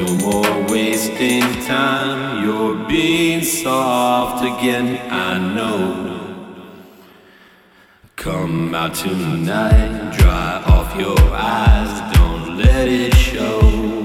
No more wasting time, you're being soft again, I know. Come out tonight, dry off your eyes, don't let it show.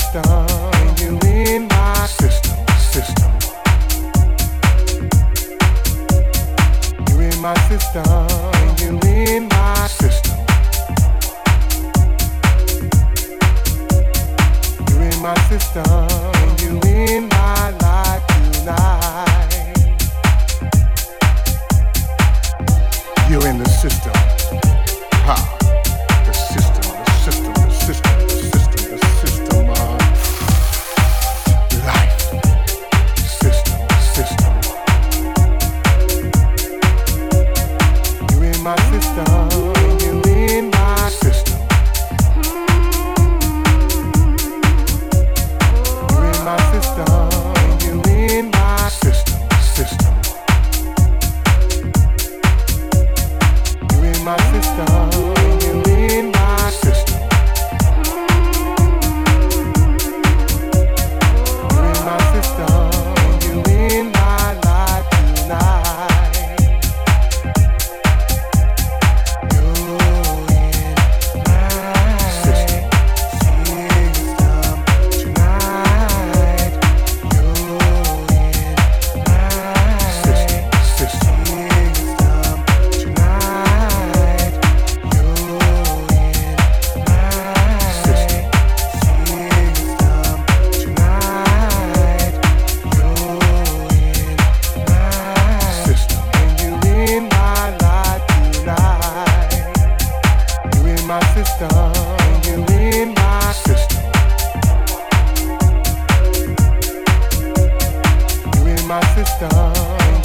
Stop.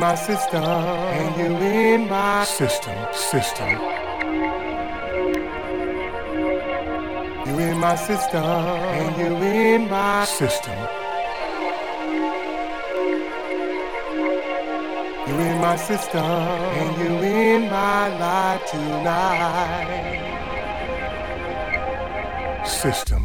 my system, and you in my system, system. You in my system, and you in my system. You in my system, and you in my life tonight. System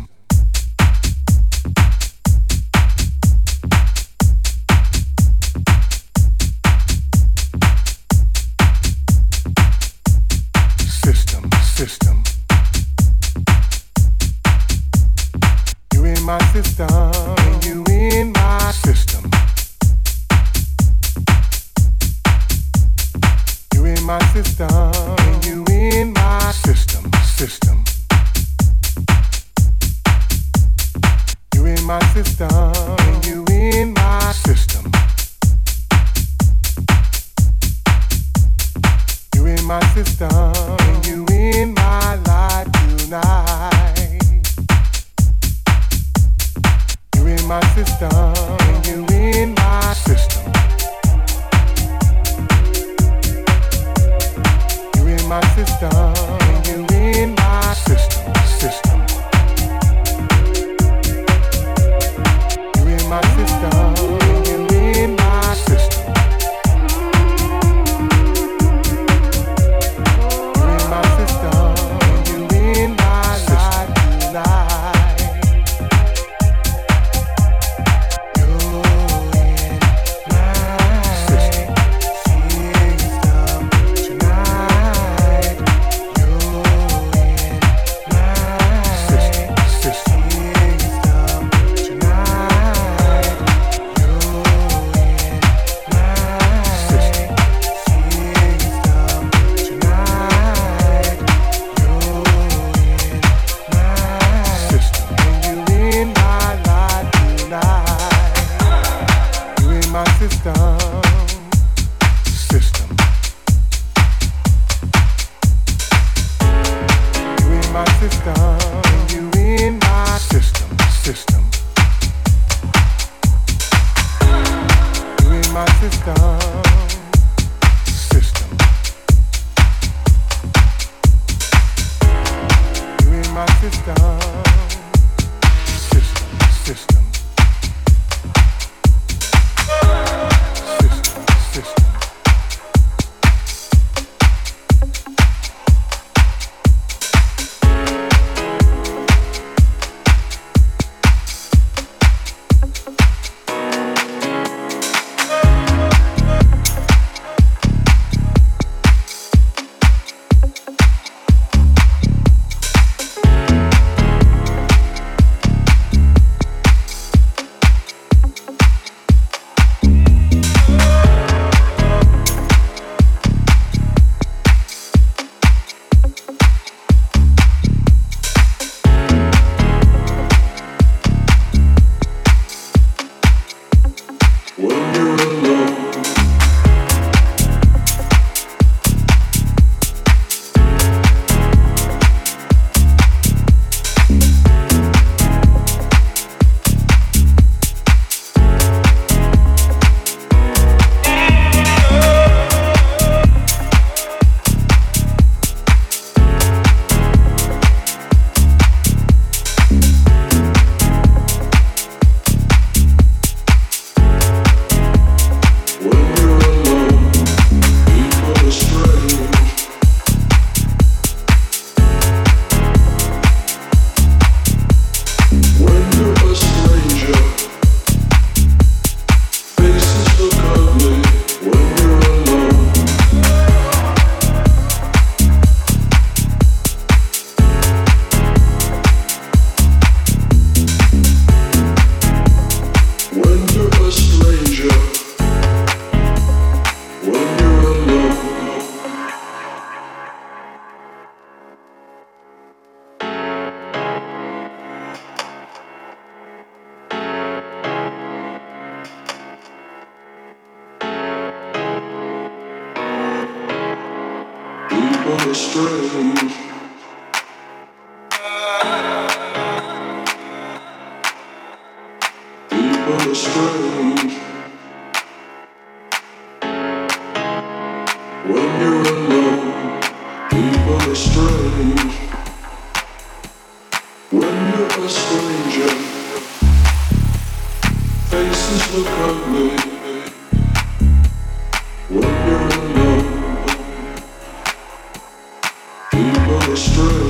faces look ugly when you're alone. People are strange.